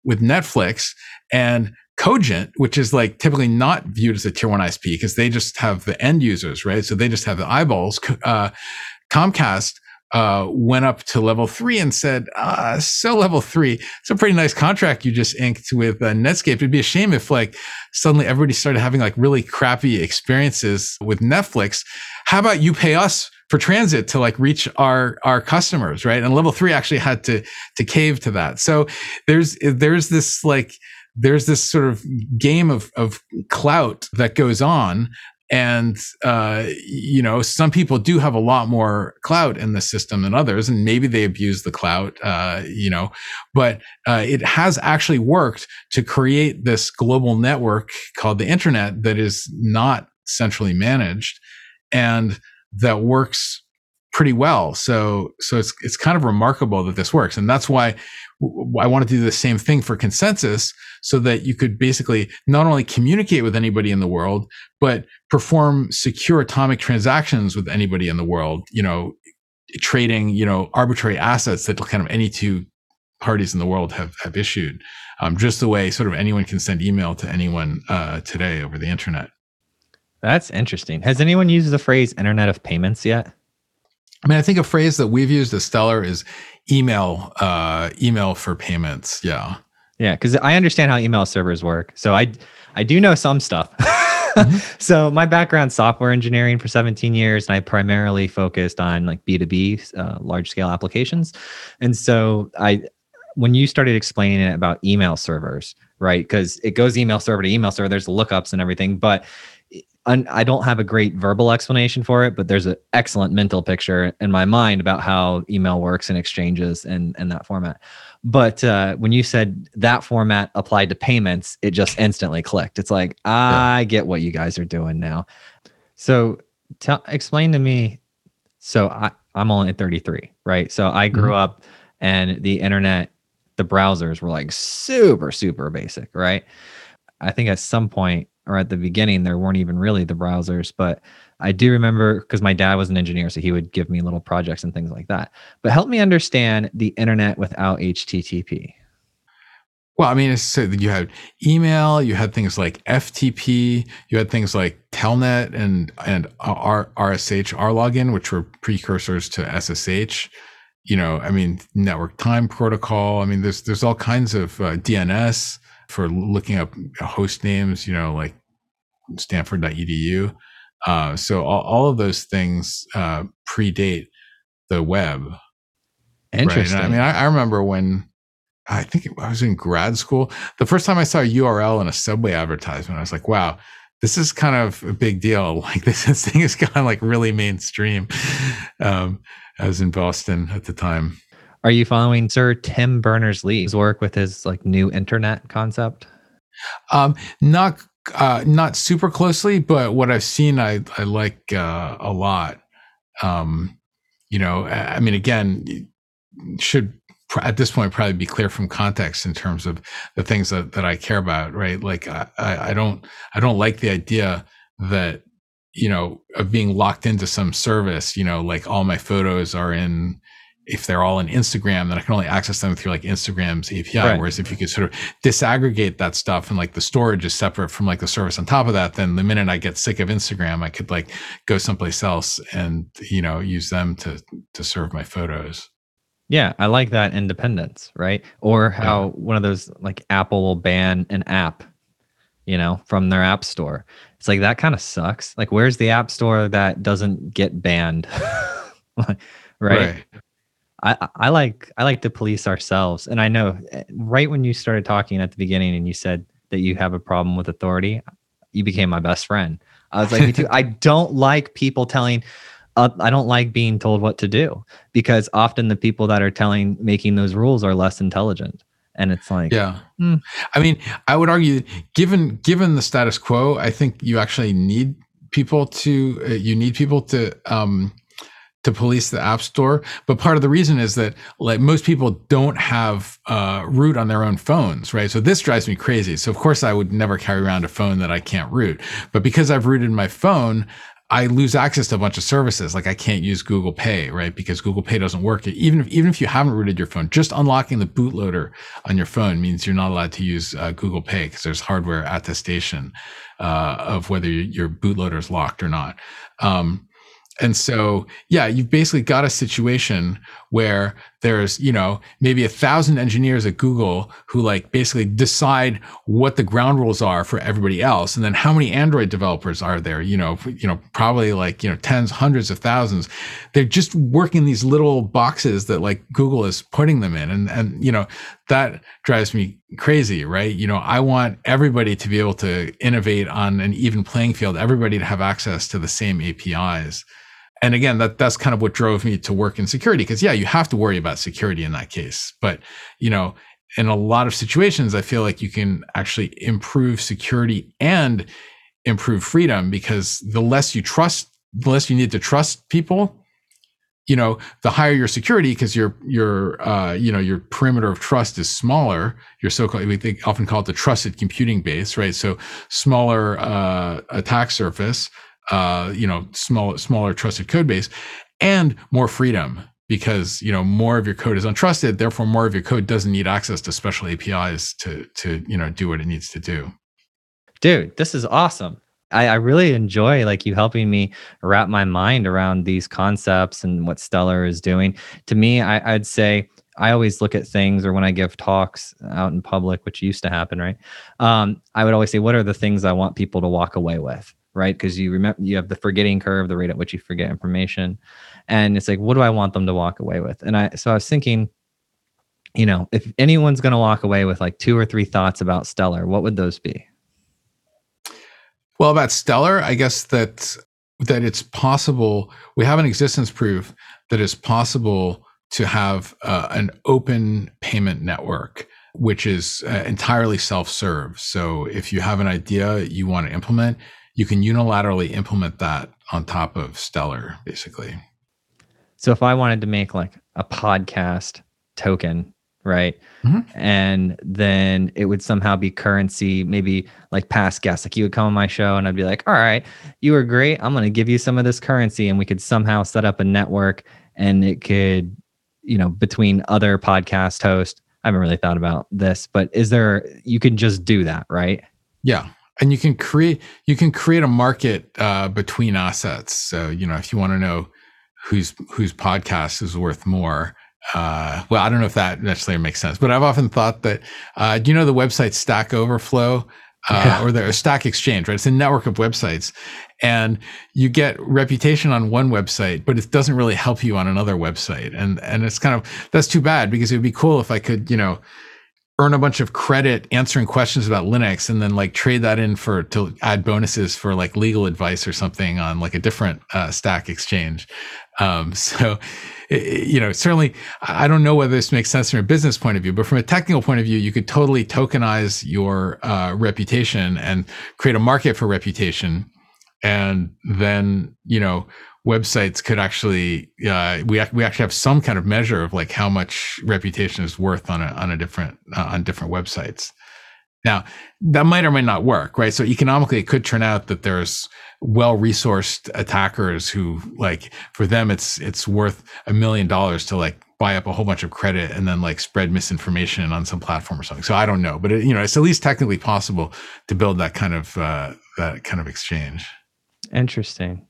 with Netflix and Cogent, which is like typically not viewed as a tier one ISP because they just have the end users, right? So they just have the eyeballs. Uh, Comcast uh, went up to level three and said, uh, "So level three, it's a pretty nice contract you just inked with uh, Netscape. It'd be a shame if like suddenly everybody started having like really crappy experiences with Netflix. How about you pay us?" For transit to like reach our our customers, right? And level three actually had to to cave to that. So there's there's this like there's this sort of game of of clout that goes on. And uh, you know some people do have a lot more clout in the system than others and maybe they abuse the clout uh, you know. But uh, it has actually worked to create this global network called the internet that is not centrally managed and that works pretty well so so it's it's kind of remarkable that this works and that's why I want to do the same thing for consensus so that you could basically not only communicate with anybody in the world, but perform secure atomic transactions with anybody in the world, you know, trading, you know, arbitrary assets that kind of any two parties in the world have, have issued, um, just the way sort of anyone can send email to anyone uh, today over the internet. That's interesting. Has anyone used the phrase Internet of Payments yet? I mean, I think a phrase that we've used as Stellar is email, uh, email for payments. Yeah. Yeah, because I understand how email servers work. So I I do know some stuff. mm-hmm. So my background software engineering for 17 years, and I primarily focused on like B2B, uh, large scale applications. And so I, when you started explaining it about email servers, right? Because it goes email server to email server, there's lookups and everything, but I don't have a great verbal explanation for it, but there's an excellent mental picture in my mind about how email works and exchanges and and that format. But uh, when you said that format applied to payments, it just instantly clicked. It's like I yeah. get what you guys are doing now. So tell explain to me. So I I'm only 33, right? So I grew mm-hmm. up and the internet, the browsers were like super super basic, right? I think at some point or at the beginning there weren't even really the browsers but i do remember because my dad was an engineer so he would give me little projects and things like that but help me understand the internet without http well, I mean, so you had email, you had things like FTP, you had things like Telnet and and R, RSH, RLogin, which were precursors to SSH. You know, I mean, network time protocol. I mean, there's there's all kinds of uh, DNS for looking up host names, you know, like stanford.edu. Uh, so all, all, of those things uh, predate the web. Interesting. Right? I mean, I, I, remember when I think I was in grad school, the first time I saw a URL in a subway advertisement, I was like, wow, this is kind of a big deal. Like this, this thing is kind of like really mainstream. Um, I was in Boston at the time. Are you following Sir Tim Berners Lee's work with his like new internet concept? Um, not uh, not super closely, but what I've seen, I I like uh, a lot. Um, you know, I mean, again, should at this point probably be clear from context in terms of the things that, that I care about, right? Like I, I don't I don't like the idea that you know of being locked into some service. You know, like all my photos are in if they're all in Instagram, then I can only access them through like Instagram's API. Right. Whereas if you could sort of disaggregate that stuff and like the storage is separate from like the service on top of that, then the minute I get sick of Instagram, I could like go someplace else and you know use them to to serve my photos. Yeah, I like that independence, right? Or how yeah. one of those like Apple will ban an app, you know, from their app store. It's like that kind of sucks. Like, where's the app store that doesn't get banned? right? right. I, I like I like to police ourselves. And I know eh, right when you started talking at the beginning and you said that you have a problem with authority, you became my best friend. I was like, me too. I don't like people telling uh, I don't like being told what to do because often the people that are telling making those rules are less intelligent. And it's like, yeah. Hmm. I mean, I would argue, given given the status quo, I think you actually need people to uh, you need people to um, to police the app store but part of the reason is that like most people don't have uh, root on their own phones right so this drives me crazy so of course i would never carry around a phone that i can't root but because i've rooted my phone I lose access to a bunch of services. Like I can't use Google Pay, right? Because Google Pay doesn't work. Even if, even if you haven't rooted your phone, just unlocking the bootloader on your phone means you're not allowed to use uh, Google Pay because there's hardware attestation uh, of whether your bootloader is locked or not. Um, And so, yeah, you've basically got a situation where there's, you know, maybe a thousand engineers at Google who like basically decide what the ground rules are for everybody else. And then how many Android developers are there? You know, you know, probably like, you know, tens, hundreds of thousands. They're just working these little boxes that like Google is putting them in. And, and, you know, that drives me crazy, right? You know, I want everybody to be able to innovate on an even playing field, everybody to have access to the same APIs and again that that's kind of what drove me to work in security because yeah you have to worry about security in that case. But you know in a lot of situations i feel like you can actually improve security and improve freedom because the less you trust the less you need to trust people you know the higher your security because your your uh, you know your perimeter of trust is smaller. Your so-called we think, often call it the trusted computing base right? So smaller uh, attack surface uh, you know, small, smaller trusted code base and more freedom because, you know, more of your code is untrusted. Therefore, more of your code doesn't need access to special APIs to, to, you know, do what it needs to do. Dude, this is awesome. I, I really enjoy like you helping me wrap my mind around these concepts and what Stellar is doing. To me, I, I'd say I always look at things, or when I give talks out in public, which used to happen, right? Um, I would always say, what are the things I want people to walk away with? Right? Because you remember you have the forgetting curve, the rate at which you forget information. And it's like, what do I want them to walk away with? And I so I was thinking, you know, if anyone's gonna walk away with like two or three thoughts about Stellar, what would those be? Well, about Stellar, I guess that that it's possible. We have an existence proof that it's possible to have uh, an open payment network, which is uh, entirely self-serve. So if you have an idea you want to implement, you can unilaterally implement that on top of Stellar, basically. So if I wanted to make like a podcast token, right? Mm-hmm. And then it would somehow be currency, maybe like past guests. Like you would come on my show and I'd be like, all right, you were great. I'm going to give you some of this currency. And we could somehow set up a network and it could, you know, between other podcast hosts. I haven't really thought about this, but is there, you can just do that, right? Yeah and you can create you can create a market uh, between assets. So you know if you want to know whose whose podcast is worth more. Uh, well, I don't know if that necessarily makes sense, but I've often thought that. Uh, do you know the website Stack Overflow? Uh, yeah. or the Stack Exchange, right? It's a network of websites, and you get reputation on one website, but it doesn't really help you on another website, and and it's kind of that's too bad because it would be cool if I could, you know, earn a bunch of credit answering questions about Linux and then like trade that in for to add bonuses for like legal advice or something on like a different uh, stack exchange. Um, so, you know, certainly I don't know whether this makes sense from a business point of view, but from a technical point of view, you could totally tokenize your uh, reputation and create a market for reputation. And then, you know, websites could actually uh, we we actually have some kind of measure of like how much reputation is worth on a on a different uh, on different websites. Now that might or might not work, right? So economically, it could turn out that there's well-resourced attackers who like for them it's it's worth a million dollars to like buy up a whole bunch of credit and then like spread misinformation on some platform or something. So I don't know, but it, you know it's at least technically possible to build that kind of uh, that kind of exchange. Interesting.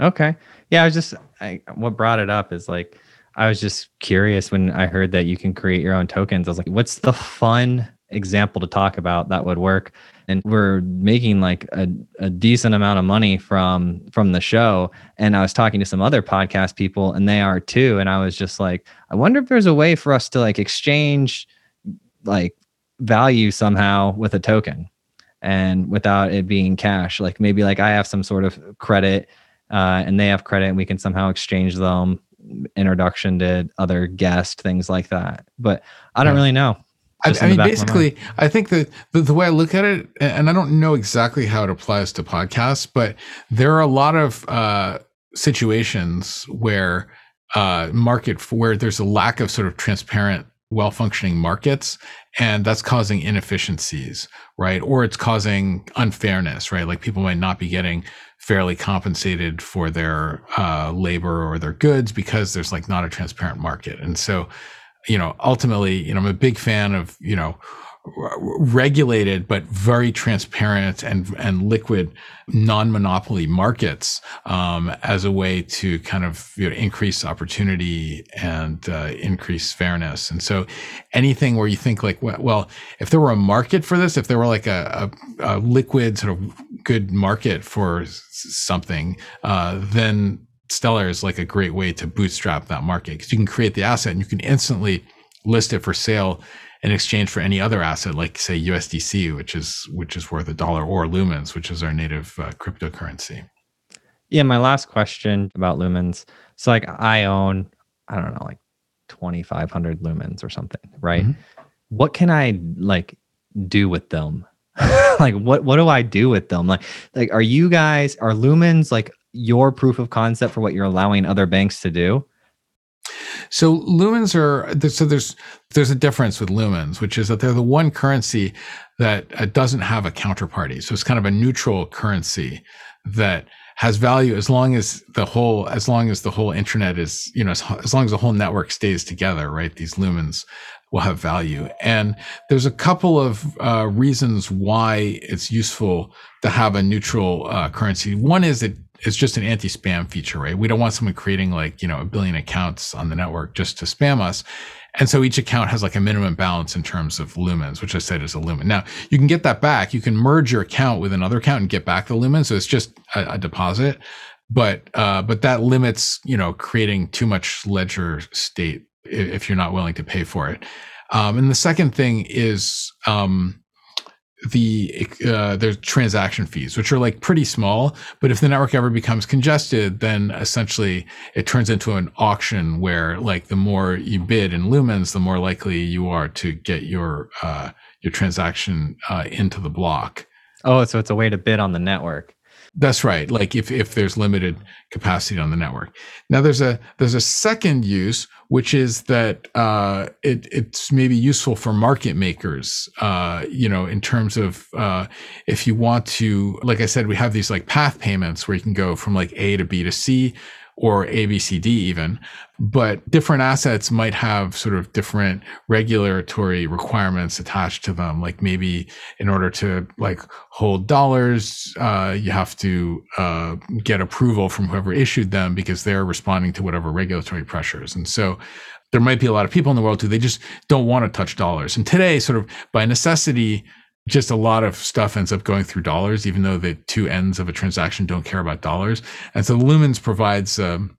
Okay. Yeah, I was just I, what brought it up is like I was just curious when I heard that you can create your own tokens. I was like, what's the fun example to talk about that would work? And we're making like a, a decent amount of money from from the show. And I was talking to some other podcast people and they are too. And I was just like, I wonder if there's a way for us to like exchange like value somehow with a token and without it being cash. Like maybe like I have some sort of credit uh, and they have credit and we can somehow exchange them introduction to other guests things like that. But i don't yeah. really know. I, I, mean basically i think that the, the, way i look at it and i don't know exactly how it applies to podcasts but there are a lot of uh, situations where uh, market where there's a lack of sort of transparent well functioning markets and that's causing inefficiencies right? Or it's causing unfairness right? Like people might not be getting fairly compensated for their uh, labor or their goods because there's like not a transparent market. And so, you know, ultimately, you know, I'm a big fan of, you know, regulated but very transparent and and liquid non-monopoly markets um, as a way to kind of you know, increase opportunity and uh, increase fairness. And so, anything where you think like, well, if there were a market for this, if there were like a, a, a liquid sort of good market for something, uh, then Stellar is like a great way to bootstrap that market because you can create the asset and you can instantly list it for sale in exchange for any other asset, like say USDC, which is which is worth a dollar, or Lumens, which is our native uh, cryptocurrency. Yeah, my last question about lumens. So like I own, I don't know, like 2500 lumens or something, right? Mhm. What can I like do with them? like what what do I do with them? Like like are you guys are lumens like your proof of concept for what you're allowing other banks to do? So lumens are so there's there's a difference with lumens, which is that they're the one currency that uh, doesn't have a counterparty. So it's kind of a neutral currency that has value as long as the whole as long as the whole internet is you know as, as long as the whole network stays together. Right, these lumens will have value. And there's a couple of uh, reasons why it's useful to have a neutral uh, currency. One is that it's just an anti-spam feature, right? We don't want someone creating like, you know, a billion accounts on the network just to spam us. And so each account has like a minimum balance in terms of lumens, which I said is a lumen. Now you can get that back. You can merge your account with another account and get back the lumen. So it's just a, a deposit, but, uh, but that limits, you know, creating too much ledger state if you're not willing to pay for it. Um, and the second thing is, um, the uh, there's transaction fees, which are like pretty small, but if the network ever becomes congested, then essentially it turns into an auction where like the more you bid in lumens, the more likely you are to get your uh, your transaction uh, into the block. Oh, so it's a way to bid on the network. That's right. Like if if there's limited capacity on the network. Now there's a there's a second use, which is that uh, it it's maybe useful for market makers. Uh, you know, in terms of uh, if you want to, like I said, we have these like path payments where you can go from like A to B to C or A, B, C, D even. But different assets might have sort of different regulatory requirements attached to them. Like maybe in order to like hold dollars, uh, you have to uh, get approval from whoever issued them because they're responding to whatever regulatory pressures. And so there might be a lot of people in the world who they just don't want to touch dollars. And today, sort of by necessity, just a lot of stuff ends up going through dollars, even though the two ends of a transaction don't care about dollars. And so Lumens provides um,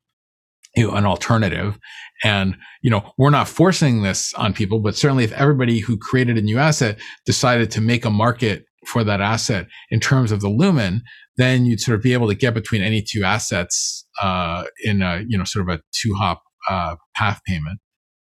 you know, an alternative. And, you know, we're not forcing this on people, but certainly if everybody who created a new asset decided to make a market for that asset in terms of the lumen, then you'd sort of be able to get between any two assets uh, in a, you know, sort of a two hop uh, path payment.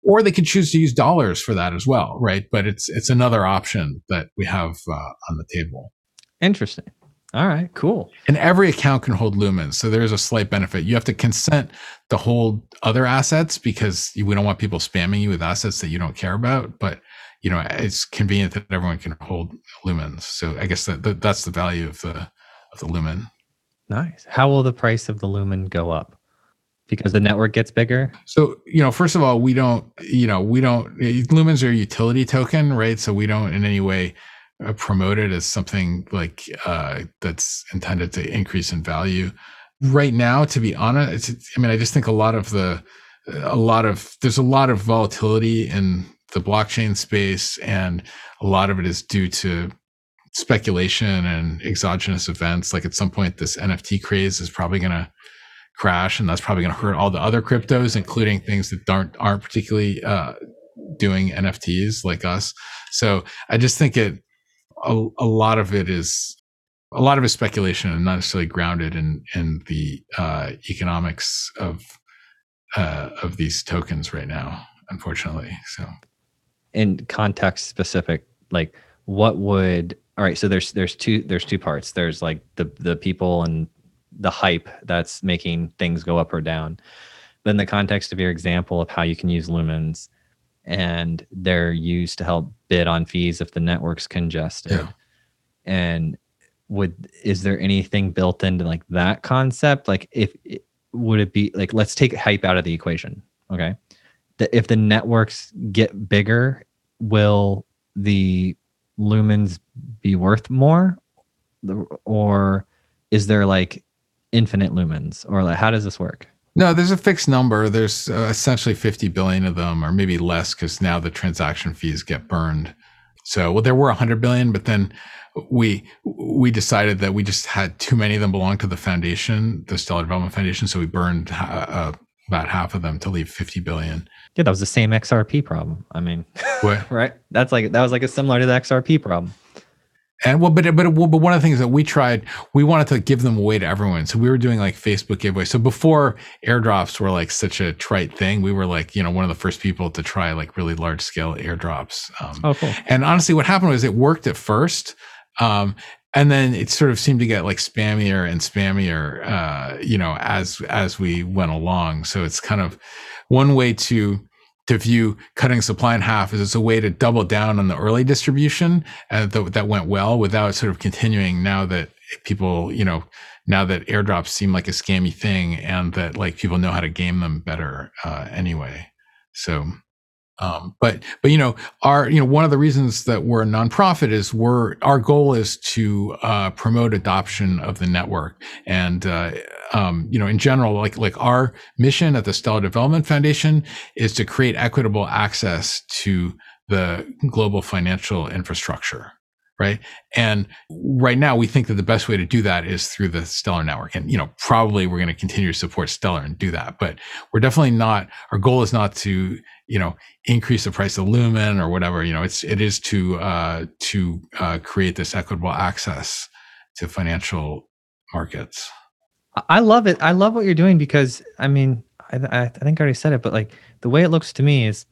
Or they could choose to use dollars for that as well, right? But it's it's another option that we have uh, on the table. Interesting. All right, cool. And every account can hold lumens. So there's a slight benefit. You have to consent to hold other assets because we don't want people spamming you with assets that you don't care about. But you know, it's convenient that everyone can hold lumens. So I guess that, that that's the value of the of the lumen. Nice. How will the price of the lumen go up? Because the network gets bigger? So you know, first of all, we don't, you know, we don't. Lumens are a utility token, right? So we don't in any way uh, promote it as something like uh, that's intended to increase in value. Right now, to be honest, I mean, I just think a lot of the, a lot of there's a lot of volatility in the blockchain space, and a lot of it is due to speculation and exogenous events. Like at some point, this NFT craze is probably going to crash, and that's probably going to hurt all the other cryptos, including things that aren't aren't particularly uh, doing NFTs like us. So I just think it a, a lot of it is a lot of it is speculation and not necessarily grounded in in the uh, economics of uh, of these tokens right now, unfortunately. So in context specific like what would all right so there's there's two there's two parts there's like the the people and the hype that's making things go up or down. Then the context of your example of how you can use lumens and they're used to help bid on fees if the network's congested. Yeah. and would is there anything built into like that concept? Like if would it be like let's take hype out of the equation okay? That if the networks get bigger will the lumens be worth more, The- or is there like infinite lumens, or like how does this work? No, there's a fixed number. There's uh, essentially 50 billion of them, or maybe less, because now the transaction fees get burned. So, well, there were 100 billion, but then we we decided that we just had too many of them belong to the foundation, the Stellar Development Foundation. So we burned uh, about half of them to leave 50 billion. Yeah, that was the same XRP problem. I mean, right? That's like that was like a similar to the XRP problem. And well, but but but one of the things that we tried, we wanted to give them away to everyone. So we were doing like Facebook giveaways. So before airdrops were like such a trite thing, we were like you know one of the first people to try like really large scale airdrops. Um, Oh, cool. And honestly, what happened was it worked at first. Um, and then it sort of seemed to get like spammier and spammier, uh, you know, as, as we went along. So it's kind of one way to, to view cutting supply in half is it's a way to double down on the early distribution uh, that, that went well without sort of continuing now that people, you know, now that airdrops seem like a scammy thing and that like people know how to game them better, uh, anyway. So, um, but but you know our you know one of the reasons that we're a nonprofit is we're our goal is to uh, promote adoption of the network. And uh, um, you know in general like like our mission at the Stellar Development Foundation is to create equitable access to the global financial infrastructure right? And right now we think that the best way to do that is through the stellar network. And you know probably we're going to continue to support stellar and do that. But we're definitely not our goal is not to you know increase the price of lumen or whatever you know it's it is to uh to uh create this equitable access to financial markets I- love it. I love what you're doing because I mean, I I think I already said it, but like the way it looks to me is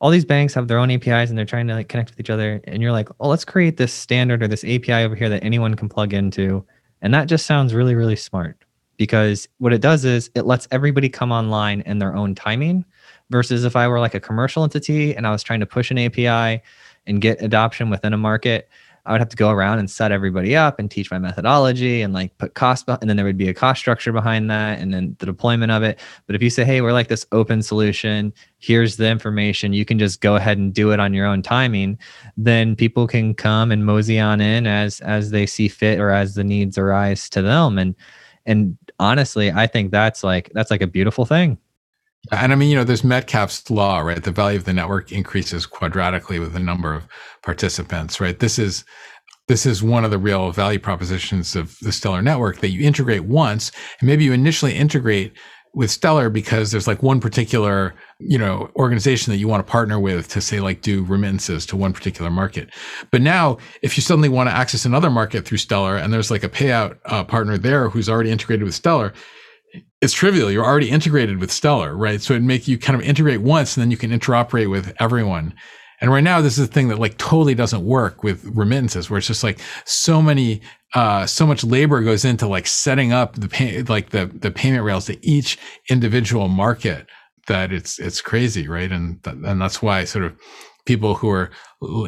all these banks have their own APIs and they're trying to like connect with each other. And you're like, oh, let's create this standard or this API over here that anyone can plug into. And that just sounds really, really smart because what it does is it lets everybody come online in their own timing versus if I were like a commercial entity and I was trying to push an API and get adoption within a market, I would have to go around and set everybody up and teach my methodology and like put cost, and then there would be a cost structure behind that and then the deployment of it. But if you say, hey, we're like this open solution, here's the information, you can just go ahead and do it on your own timing, then people can come and mosey on in as as they see fit or as the needs arise to them. And and honestly, I think that's like that's like a beautiful thing. And i mean you know there's Metcalfe's law right? The value of the network increases quadratically with the number of participants right? This is this is one of the real value propositions of the stellar network that you integrate once and maybe you initially integrate with stellar because there's like one particular you know organization that you want to partner with to say like do remittances to one particular market. But now if you suddenly want to access another market through stellar and there's like a payout uh, partner there who's already integrated with stellar it's trivial you're already integrated with stellar right so it make you kind of integrate once and then you can interoperate with everyone and right now, this is a thing that like totally doesn't work with remittances, where it's just like so many, uh, so much labor goes into like setting up the pay, like the the payment rails to each individual market that it's it's crazy, right? And th- and that's why sort of people who are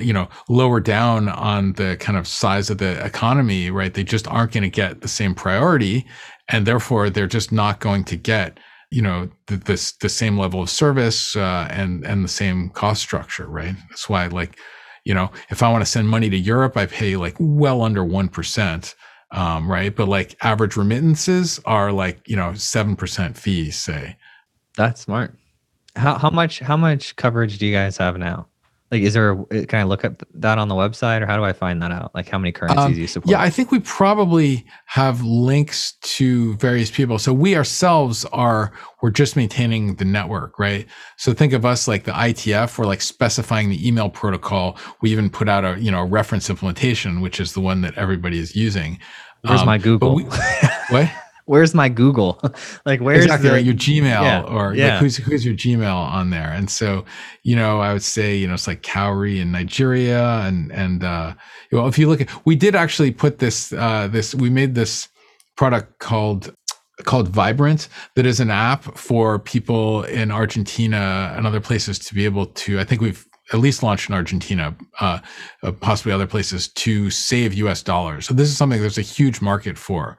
you know lower down on the kind of size of the economy, right? They just aren't going to get the same priority, and therefore they're just not going to get you know the, the, the same level of service uh, and and the same cost structure right that's why like you know if i want to send money to europe i pay like well under 1% um, right but like average remittances are like you know 7% fees say That's smart. How how much how much coverage do you guys have now? Like, is there? a- Can I look up that on the website, or how do I find that out? Like, how many currencies Um, you support? Yeah, I think we probably have links to various people. So we ourselves are we're just maintaining the network, right? So think of us like the IETF. We're like specifying the email protocol. We even put out a you know a reference implementation, which is the one that everybody is using. Where's Um, my Google? we- what? Where's my Google? like, where's exactly the, right. Your Gmail Yeah, or yeah. like who's who's your Gmail on there? And so, you know, I would say, you know, it's like Cowrie in Nigeria and and uh well, if you look at we did actually put this uh this we made this product called called Vibrant that is an app for people in Argentina and other places to be able to I think we've at least launched in Argentina, uh, uh, possibly other places to save US dollars. So this is something there's a huge market for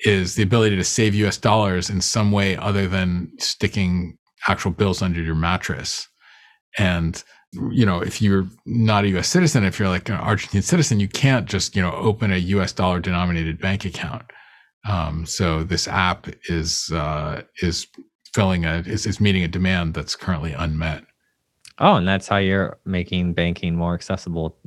is the ability to save US dollars in some way other than sticking actual bills under your mattress. And you know, if you're not a U.S. citizen, if you're like an Argentine citizen, you can't just you know open a U.S. dollar denominated bank account. Um, so this app is uh, is filling a is, is meeting a demand that's currently unmet. Oh, and that's how you're making banking more accessible.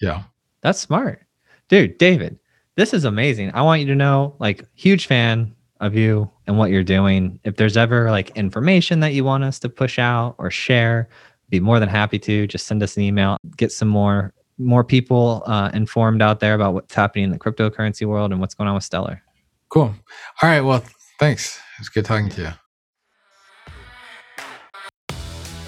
Yeah. That's smart. Dude, David, this is amazing. I want you to know, like, huge fan of you and what you're doing. If there's ever like information that you want us to push out or share, be more than happy to. Just send us an email, get some more more people uh, informed out there about what's happening in the cryptocurrency world and what's going on with Stellar. Cool. All right. Well, thanks. It's good talking to you.